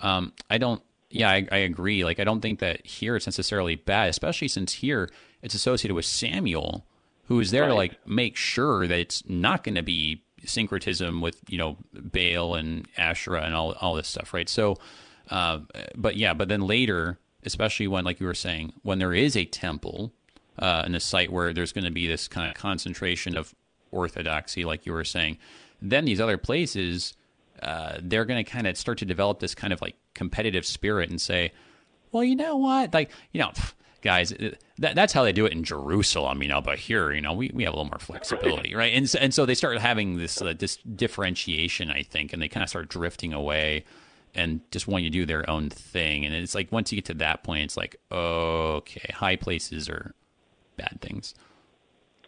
um, I don't. Yeah, I, I agree. Like I don't think that here it's necessarily bad, especially since here it's associated with Samuel, who is there to like make sure that it's not going to be syncretism with you know Baal and Asherah and all all this stuff, right? So, uh, but yeah, but then later, especially when like you were saying, when there is a temple uh, in a site where there's going to be this kind of concentration of orthodoxy, like you were saying, then these other places, uh, they're going to kind of start to develop this kind of like competitive spirit and say, well, you know what, like you know. Guys, uh, that, that's how they do it in Jerusalem, you know. But here, you know, we, we have a little more flexibility, right? And so, and so they start having this uh, this differentiation, I think, and they kind of start drifting away and just want you to do their own thing. And it's like once you get to that point, it's like okay, high places are bad things.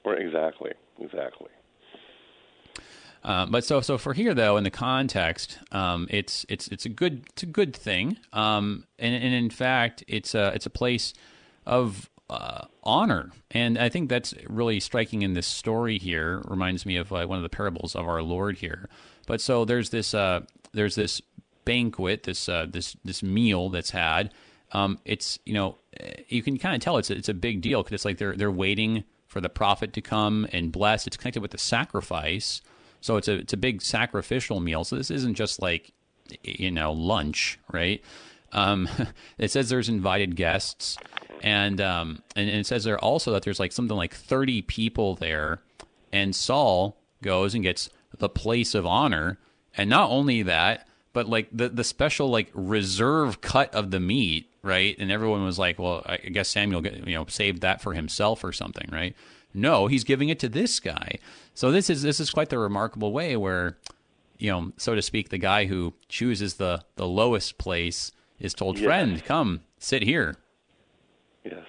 Right, exactly, exactly. Uh, but so so for here though, in the context, um, it's it's it's a good it's a good thing, um, and, and in fact, it's a it's a place of uh, honor, and I think that's really striking in this story here. Reminds me of uh, one of the parables of our Lord here. But so there's this uh, there's this banquet, this uh, this this meal that's had. Um, it's you know you can kind of tell it's a, it's a big deal because it's like they're they're waiting for the prophet to come and bless. It's connected with the sacrifice. So it's a it's a big sacrificial meal. So this isn't just like you know lunch, right? Um, it says there's invited guests, and um, and it says there also that there's like something like 30 people there, and Saul goes and gets the place of honor, and not only that, but like the the special like reserve cut of the meat, right? And everyone was like, well, I guess Samuel you know saved that for himself or something, right? No, he's giving it to this guy. So this is this is quite the remarkable way where, you know, so to speak, the guy who chooses the the lowest place is told, Yes. "Friend, come sit here." Yes.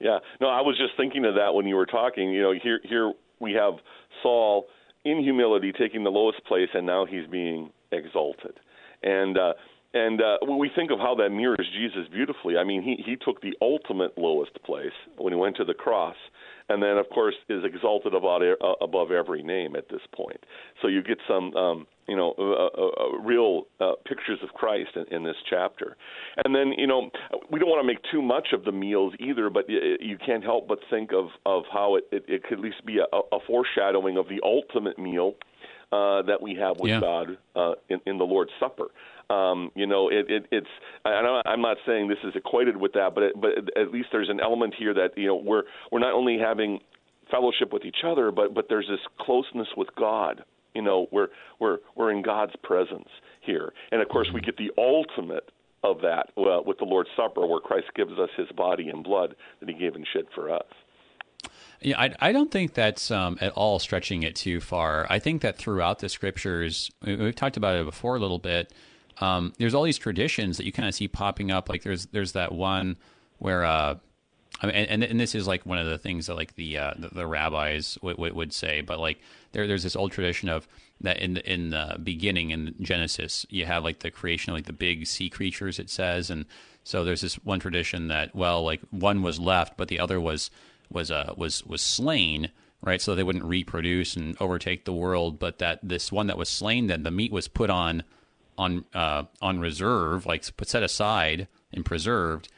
Yeah. No, I was just thinking of that when you were talking. You know, here here we have Saul in humility taking the lowest place, and now he's being exalted. And uh, and uh, when we think of how that mirrors Jesus beautifully, I mean, he he took the ultimate lowest place when he went to the cross, and then of course is exalted about e- uh, above every name at this point. So you get some. Um, you know, uh, uh, uh, real uh, pictures of Christ in, in this chapter. And then, you know, we don't want to make too much of the meals either, but y- you can't help but think of, of how it, it, it could at least be a, a foreshadowing of the ultimate meal uh, that we have with Yeah. God uh, in, in the Lord's Supper. Um, you know, it, it, it's. I'm- I'm not saying this is equated with that, but it, but at least there's an element here that you know we're we're not only having fellowship with each other, but but there's this closeness with God. You know, we're we're we're in God's presence here, and of course we get the ultimate of that uh, with the Lord's Supper, where Christ gives us His body and blood that He gave and shed for us. Yeah, I, I don't think that's um, at all stretching it too far. I think that throughout the scriptures, we- we've talked about it before a little bit. Um, there's all these traditions that you kind of see popping up. Like there's there's that one where uh, I mean, and, and this is like one of the things that like the uh, the, the, rabbis would, would say, but like there there's this old tradition of that in the, in the beginning in Genesis you have like the creation of like the big sea creatures it says, and so there's this one tradition that well like one was left but the other was was uh was was slain right? So they wouldn't reproduce and overtake the world, but that this one that was slain then the meat was put on on uh, on reserve like set aside and preserved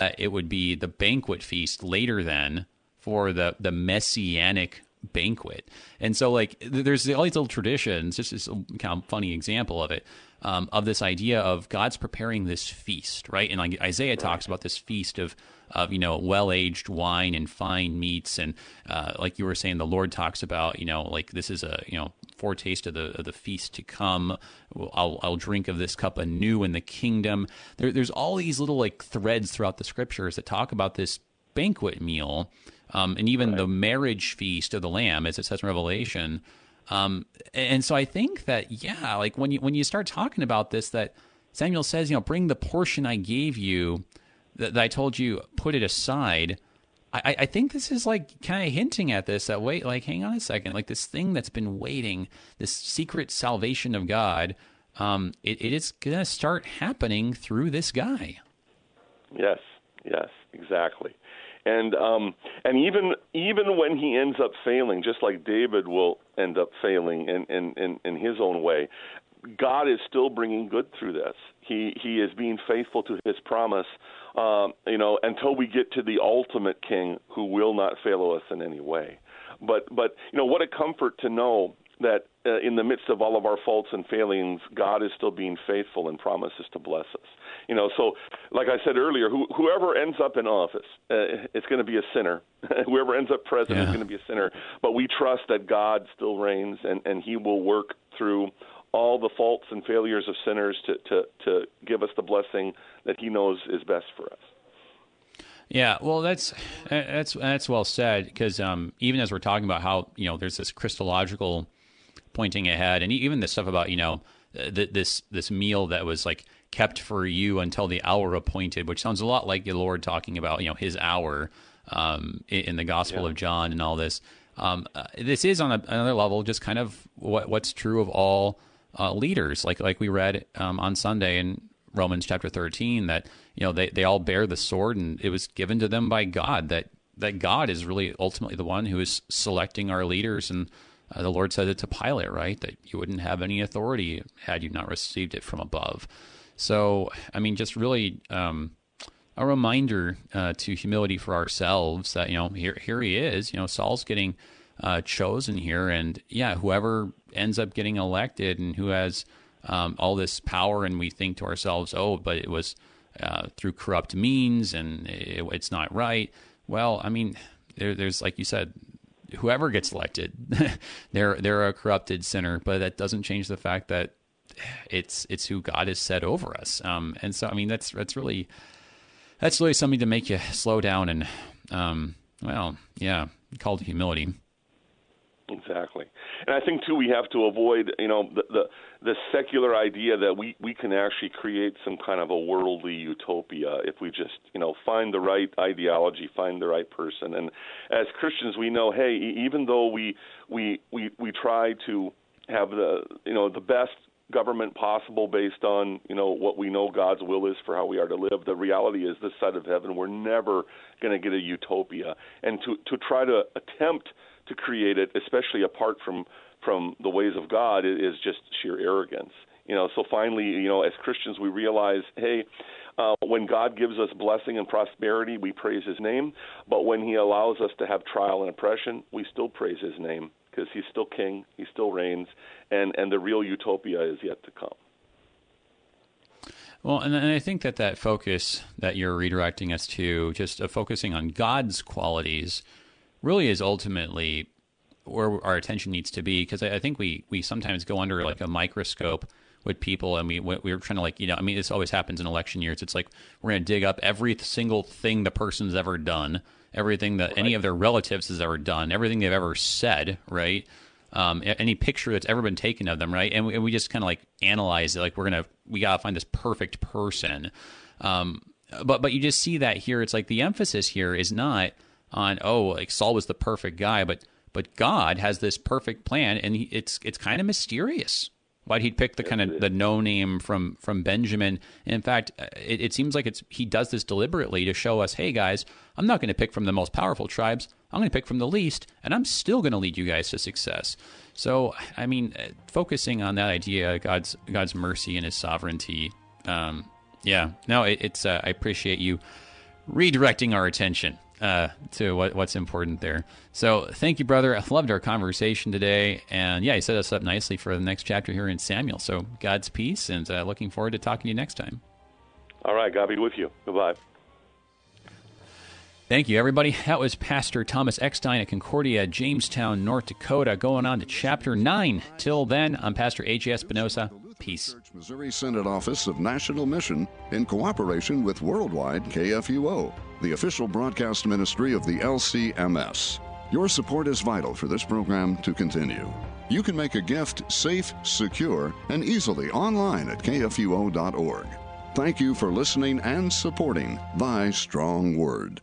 uh, it would be the banquet feast later then for the the messianic banquet. And so like there's all these little traditions, just this kind of funny example of it. Um, of this idea of God's preparing this feast, right? And like Isaiah talks about this feast of of you know well aged wine and fine meats, and uh, like you were saying, the Lord talks about you know like this is a you know foretaste of the of the feast to come. I'll I'll drink of this cup anew in the kingdom. There, there's all these little like threads throughout the scriptures that talk about this banquet meal, um, and even right. the marriage feast of the Lamb, as it says in Revelation. Um, and so I think that yeah, like when you when you start talking about this, that Samuel says, you know, bring the portion I gave you that, I told you, put it aside. I, I think this is like kind of hinting at this that wait, like, hang on a second, like this thing that's been waiting, this secret salvation of God, um, it, it is going to start happening through this guy. Yes, yes, exactly. And um, and even even when he ends up failing, just like David will end up failing in in, in, in his own way, God is still bringing good through this. He he is being faithful to his promise um, you know, until we get to the ultimate King who will not fail us in any way. But but you know, what a comfort to know that uh, in the midst of all of our faults and failings, God is still being faithful and promises to bless us. You know, so like I said earlier, who, whoever ends up in office, uh, it's going to be a sinner. whoever ends up president yeah. is going to be a sinner. But we trust that God still reigns and, and He will work through all the faults and failures of sinners to, to, to give us the blessing that He knows is best for us. Yeah, well, that's that's that's well said because um, even as we're talking about how you know there's this Christological pointing ahead, and even this stuff about you know th- this this meal that was like kept for you until the hour appointed, which sounds a lot like the Lord talking about you know His hour um, in, in, the Gospel yeah. of John and all this. Um, uh, this is on a, another level just kind of what what's true of all uh, leaders, like like we read um, on Sunday in Romans chapter thirteen, that you know they, they all bear the sword, and it was given to them by God. That that God is really ultimately the one who is selecting our leaders, and uh, the Lord said it to Pilate, right, that you wouldn't have any authority had you not received it from above. So, I mean, just really um, a reminder uh, to humility for ourselves that you know here here he is. You know, Saul's getting uh, chosen here, and yeah, whoever ends up getting elected and who has um, all this power, and we think to ourselves, oh, but it was uh, through corrupt means and it, it's not right. Well, I mean, there, there's like you said, whoever gets elected, they're they're a corrupted sinner, but that doesn't change the fact that it's it's who God has set over us. Um, and so, I mean, that's that's really that's really something to make you slow down and, um, well, yeah, called humility. Exactly, and I think too we have to avoid you know the the, the secular idea that we we can actually create some kind of a worldly utopia if we just you know find the right ideology, find the right person, and as Christians we know hey even though we we we we try to have the you know the best government possible based on you know what we know God's will is for how we are to live. The reality is this side of heaven we're never going to get a utopia, and to to try to attempt to create it, especially apart from from the ways of God, is just sheer arrogance. You know, so finally, you know, as Christians, we realize, hey, uh, when God gives us blessing and prosperity, we praise His name. But when He allows us to have trial and oppression, we still praise His name because He's still King, He still reigns, and and the real utopia is yet to come. Well, and, and I think that that focus that you're redirecting us to, just uh, focusing on God's qualities really is ultimately where our attention needs to be because I, think we we sometimes go under like a microscope with people and we we're trying to like you know I mean this always happens in election years it's like we're going to dig up every single thing the person's ever done everything that right. any of their relatives has ever done everything they've ever said right um, any picture that's ever been taken of them right and we, and we just kind of like analyze it like we're gonna we gotta find this perfect person um, but but you just see that here. It's like the emphasis here is not on oh like Saul was the perfect guy, but but God has this perfect plan, and he, it's it's kind of mysterious why he'd pick the kind of the no name from from Benjamin. And in fact, it, it, seems like it's he does this deliberately to show us, hey guys, I'm not going to pick from the most powerful tribes. I'm going to pick from the least, and I'm still going to lead you guys to success. So, I mean, uh, focusing on that idea, God's God's mercy and His sovereignty. Um, yeah, no, it, it's. Uh, I appreciate you redirecting our attention uh, to what, what's important there. So thank you, brother. I loved our conversation today, and yeah, you set us up nicely for the next chapter here in Samuel. So God's peace, and uh, looking forward to talking to you next time. All right, God be with you. Goodbye. Thank you, everybody. That was Pastor Thomas Eckstein at Concordia, Jamestown, North Dakota, going on to chapter 9. Till then, I'm Pastor A.J. Espinosa. Peace. Missouri Synod Office of National Mission in cooperation with Worldwide KFUO, the official broadcast ministry of the LCMS. Your support is vital for this program to continue. You can make a gift safe, secure, and easily online at kfuo.org. Thank you for listening and supporting Thy Strong Word.